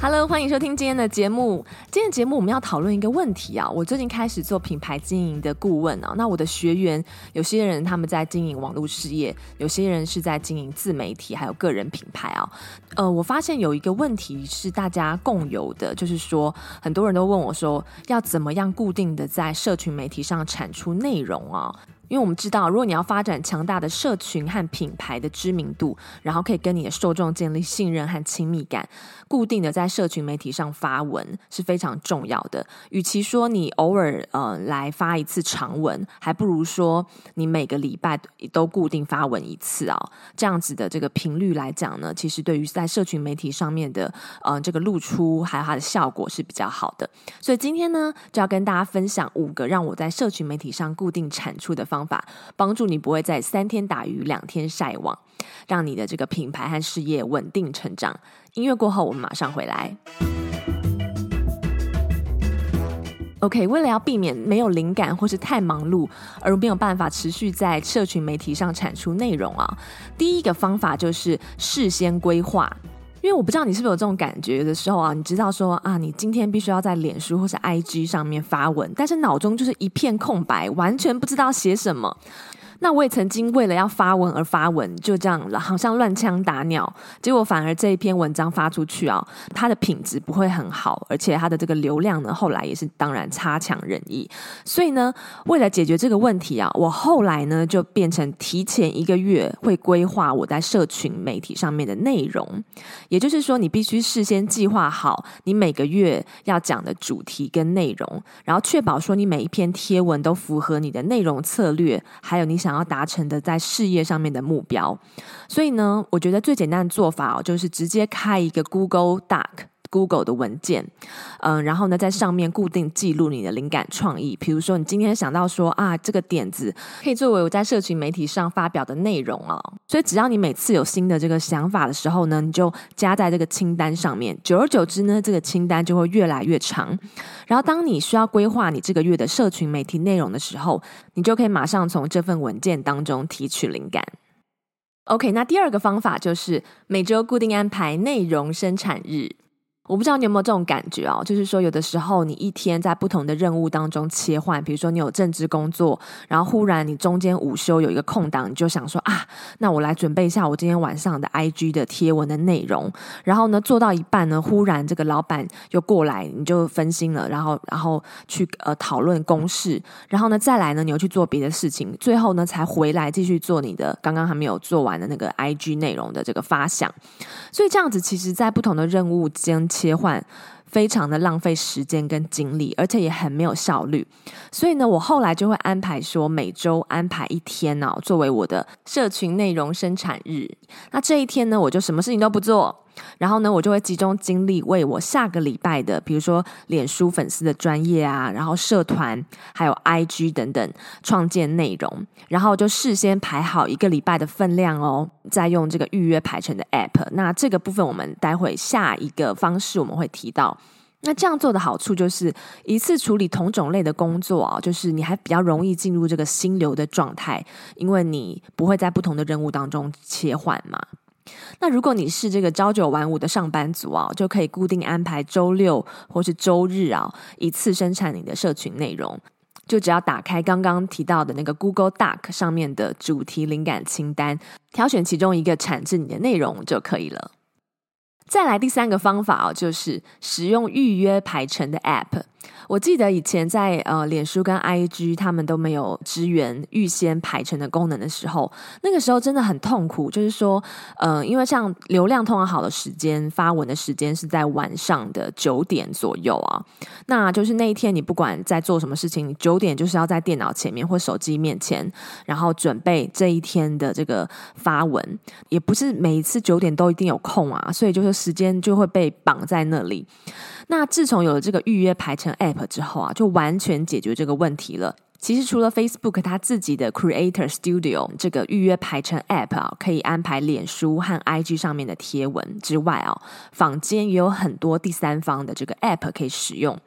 Hello，欢迎收听今天的节目。今天节目我们要讨论一个问题啊。我最近开始做品牌经营的顾问啊。那我的学员有些人他们在经营网络事业，有些人是在经营自媒体，还有个人品牌啊。呃，我发现有一个问题是大家共有的，就是说很多人都问我说，要怎么样固定的在社群媒体上产出内容啊？因为我们知道，如果你要发展强大的社群和品牌的知名度，然后可以跟你的受众建立信任和亲密感，固定的在社群媒体上发文是非常重要的。与其说你偶尔呃来发一次长文，还不如说你每个礼拜都固定发文一次、哦。这样子的这个频率来讲呢，其实对于在社群媒体上面的呃这个露出还有它的效果是比较好的。所以今天呢，就要跟大家分享五个让我在社群媒体上固定产出的方。方法帮助你不会在三天打鱼两天晒网，让你的这个品牌和事业稳定成长。音乐过后，我们马上回来。OK，为了要避免没有灵感或是太忙碌而没有办法持续在社群媒体上产出内容啊，第一个方法就是事先规划。因为我不知道你是不是有这种感觉，的时候啊，你知道说啊，你今天必须要在脸书或是 IG 上面发文，但是脑中就是一片空白，完全不知道写什么。那我也曾经为了要发文而发文，就这样了，好像乱枪打鸟，结果反而这一篇文章发出去啊，它的品质不会很好，而且它的这个流量呢，后来也是当然差强人意。所以呢，为了解决这个问题啊，我后来呢就变成提前一个月会规划我在社群媒体上面的内容，也就是说，你必须事先计划好你每个月要讲的主题跟内容，然后确保说你每一篇贴文都符合你的内容策略，还有你想。想要达成的在事业上面的目标，所以呢，我觉得最简单的做法哦，就是直接开一个 Google Doc。Google 的文件，嗯，然后呢，在上面固定记录你的灵感创意。比如说，你今天想到说啊，这个点子可以作为我在社群媒体上发表的内容哦。所以，只要你每次有新的这个想法的时候呢，你就加在这个清单上面。久而久之呢，这个清单就会越来越长。然后，当你需要规划你这个月的社群媒体内容的时候，你就可以马上从这份文件当中提取灵感。OK，那第二个方法就是每周固定安排内容生产日。我不知道你有没有这种感觉哦，就是说有的时候你一天在不同的任务当中切换，比如说你有政治工作，然后忽然你中间午休有一个空档，你就想说啊，那我来准备一下我今天晚上的 IG 的贴文的内容。然后呢，做到一半呢，忽然这个老板又过来，你就分心了，然后然后去呃讨论公事，然后呢再来呢，你又去做别的事情，最后呢才回来继续做你的刚刚还没有做完的那个 IG 内容的这个发想。所以这样子，其实在不同的任务间。切换非常的浪费时间跟精力，而且也很没有效率。所以呢，我后来就会安排说，每周安排一天呢，作为我的社群内容生产日。那这一天呢，我就什么事情都不做。然后呢，我就会集中精力为我下个礼拜的，比如说脸书粉丝的专业啊，然后社团，还有 IG 等等创建内容，然后就事先排好一个礼拜的分量哦，再用这个预约排程的 App。那这个部分我们待会下一个方式我们会提到。那这样做的好处就是一次处理同种类的工作啊，就是你还比较容易进入这个心流的状态，因为你不会在不同的任务当中切换嘛。那如果你是这个朝九晚五的上班族啊，就可以固定安排周六或是周日啊，一次生产你的社群内容。就只要打开刚刚提到的那个 Google Doc 上面的主题灵感清单，挑选其中一个产制你的内容就可以了。再来第三个方法哦，就是使用预约排程的 App。我记得以前在呃，脸书跟 IG 他们都没有支援预先排程的功能的时候，那个时候真的很痛苦。就是说，呃，因为像流量通常好的时间发文的时间是在晚上的九点左右啊，那就是那一天你不管在做什么事情，你九点就是要在电脑前面或手机面前，然后准备这一天的这个发文，也不是每一次九点都一定有空啊，所以就是时间就会被绑在那里。那自从有了这个预约排程 App 之后啊，就完全解决这个问题了。其实除了 Facebook 它自己的 Creator Studio 这个预约排程 App 啊，可以安排脸书和 IG 上面的贴文之外啊，坊间也有很多第三方的这个 App 可以使用。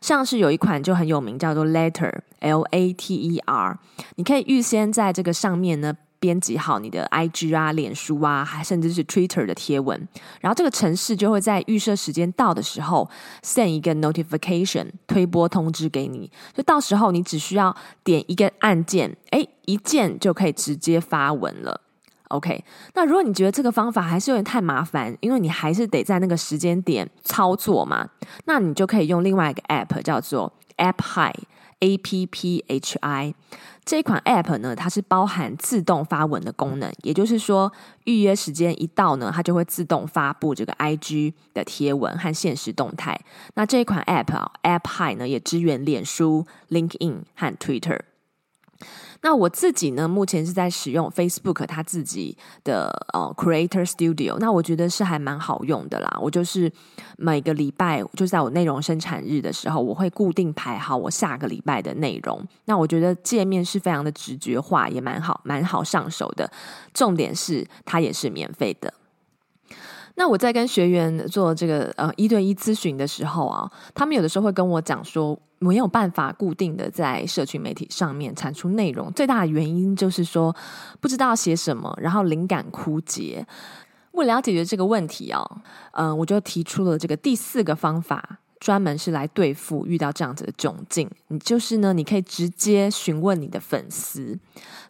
像是有一款就很有名，叫做 Later，L A T E R，你可以预先在这个上面呢。编辑好你的 IG 啊、脸书啊，还甚至是 Twitter 的贴文，然后这个程式就会在预设时间到的时候 send 一个 notification 推播通知给你，就到时候你只需要点一个按键，哎，一键就可以直接发文了。OK，那如果你觉得这个方法还是有点太麻烦，因为你还是得在那个时间点操作嘛，那你就可以用另外一个 app 叫做 App High AppHi，A P P H I。这款 App 呢，它是包含自动发文的功能，也就是说，预约时间一到呢，它就会自动发布这个 IG 的贴文和现实动态。那这一款 App 啊，AppHi 呢，也支援脸书、LinkedIn 和 Twitter。那我自己呢，目前是在使用 Facebook 它自己的呃 Creator Studio，那我觉得是还蛮好用的啦。我就是每个礼拜就在我内容生产日的时候，我会固定排好我下个礼拜的内容。那我觉得界面是非常的直觉化，也蛮好，蛮好上手的。重点是它也是免费的。那我在跟学员做这个呃一对一咨询的时候啊，他们有的时候会跟我讲说，没有办法固定的在社群媒体上面产出内容，最大的原因就是说不知道写什么，然后灵感枯竭。为了要解决这个问题哦，嗯、我就提出了这个第四个方法。专门是来对付遇到这样子的窘境，你就是呢，你可以直接询问你的粉丝。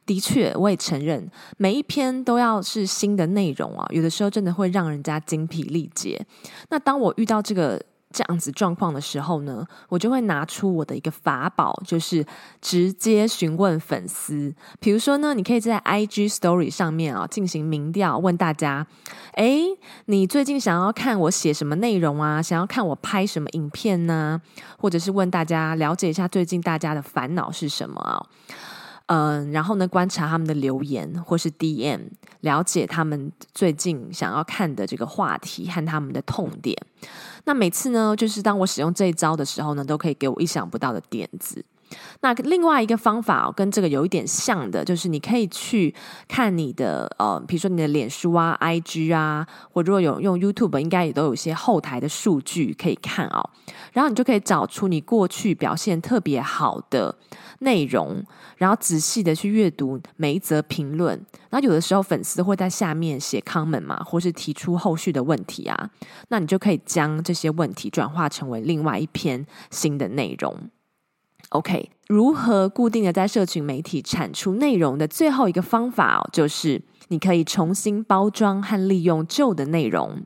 的确，我也承认，每一篇都要是新的内容啊，有的时候真的会让人家精疲力竭。那当我遇到这个。这样子状况的时候呢，我就会拿出我的一个法宝，就是直接询问粉丝。比如说呢，你可以在 IG Story 上面啊进行民调，问大家：诶，你最近想要看我写什么内容啊？想要看我拍什么影片呢？或者是问大家了解一下最近大家的烦恼是什么啊？嗯，然后呢，观察他们的留言或是 DM，了解他们最近想要看的这个话题和他们的痛点。那每次呢，就是当我使用这一招的时候呢，都可以给我意想不到的点子。那另外一个方法，跟这个有一点像的，就是你可以去看你的呃，比如说你的脸书啊、IG 啊，或如果有用 YouTube，应该也都有一些后台的数据可以看哦。然后你就可以找出你过去表现特别好的内容，然后仔细的去阅读每一则评论。然后有的时候粉丝会在下面写 comment 嘛，或是提出后续的问题啊，那你就可以将这些问题转化成为另外一篇新的内容。OK，如何固定的在社群媒体产出内容的最后一个方法，就是你可以重新包装和利用旧的内容。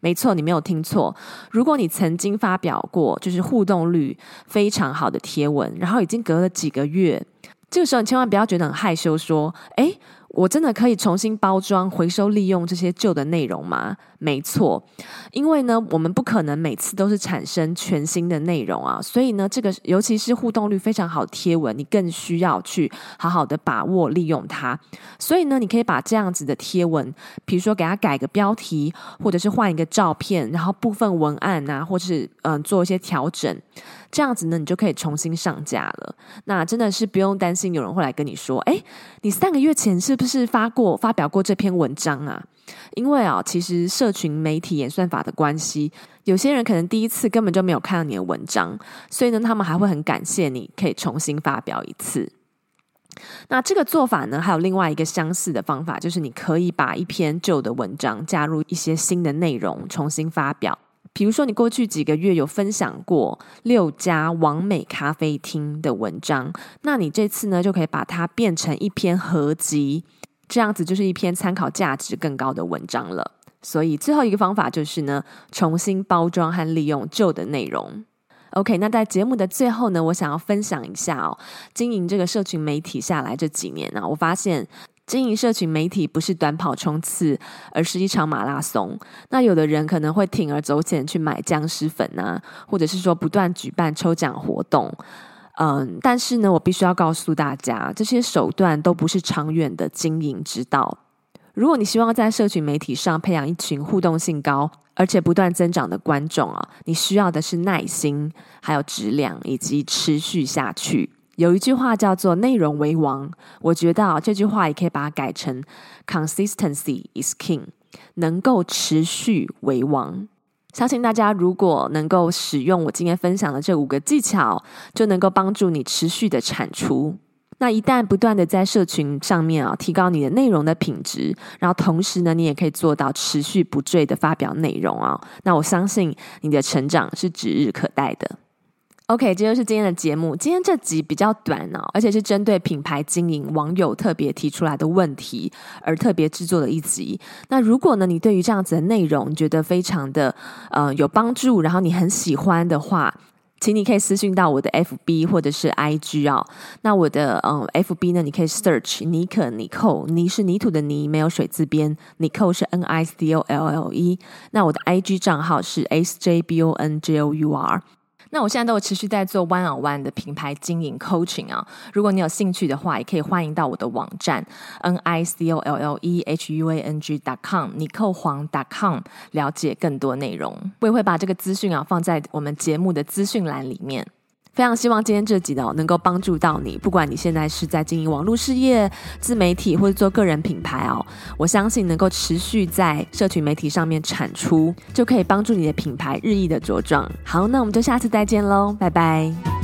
没错，你没有听错。如果你曾经发表过就是互动率非常好的贴文，然后已经隔了几个月，这个时候你千万不要觉得很害羞，说：“哎。”我真的可以重新包装、回收、利用这些旧的内容吗？没错，因为呢，我们不可能每次都是产生全新的内容啊，所以呢，这个尤其是互动率非常好的贴文，你更需要去好好的把握利用它。所以呢，你可以把这样子的贴文，比如说给它改个标题，或者是换一个照片，然后部分文案啊，或是嗯、做一些调整。这样子呢，你就可以重新上架了。那真的是不用担心有人会来跟你说：“诶，你三个月前是不是是发过、发表过这篇文章啊？”因为啊，其实社群媒体演算法的关系，有些人可能第一次根本就没有看到你的文章，所以呢，他们还会很感谢你可以重新发表一次。那这个做法呢，还有另外一个相似的方法，就是你可以把一篇旧的文章加入一些新的内容，重新发表。比如说，你过去几个月有分享过六家完美咖啡厅的文章，那你这次呢，就可以把它变成一篇合集，这样子就是一篇参考价值更高的文章了。所以最后一个方法就是呢，重新包装和利用旧的内容。OK，那在节目的最后呢，我想要分享一下哦，经营这个社群媒体下来这几年呢，我发现。经营社群媒体不是短跑冲刺，而是一场马拉松。那有的人可能会铤而走险去买僵尸粉啊，或者是说不断举办抽奖活动。嗯，但是呢，我必须要告诉大家，这些手段都不是长远的经营之道。如果你希望在社群媒体上培养一群互动性高而且不断增长的观众啊，你需要的是耐心，还有质量以及持续下去。有一句话叫做“内容为王”，我觉得，这句话也可以把它改成 “consistency is king”，能够持续为王。相信大家如果能够使用我今天分享的这五个技巧，就能够帮助你持续的产出。那一旦不断的在社群上面啊，提高你的内容的品质，然后同时呢，你也可以做到持续不坠的发表内容啊。那我相信你的成长是指日可待的。OK，这就是今天的节目。今天这集比较短哦，而且是针对品牌经营网友特别提出来的问题而特别制作的一集。那如果呢，你对于这样子的内容觉得非常的呃有帮助，然后你很喜欢的话，请你可以私信到我的 FB 或者是 IG 哦。那我的嗯 FB 呢，你可以 search 尼可尼寇，泥是泥土的泥，没有水字边，尼寇是 N I C O L L E。那我的 IG 账号是 S J B O N J O U R。那我现在都有持续在做 one on one 的品牌经营 coaching 啊，如果你有兴趣的话，也可以欢迎到我的网站 n i c o l l e h u a n g dot com 尼寇黄 dot com 了解更多内容。我也会把这个资讯啊放在我们节目的资讯栏里面。非常希望今天这集呢能够帮助到你，不管你现在是在经营网络事业、自媒体或者做个人品牌哦，我相信能够持续在社群媒体上面产出，就可以帮助你的品牌日益的茁壮。好，那我们就下次再见喽，拜拜。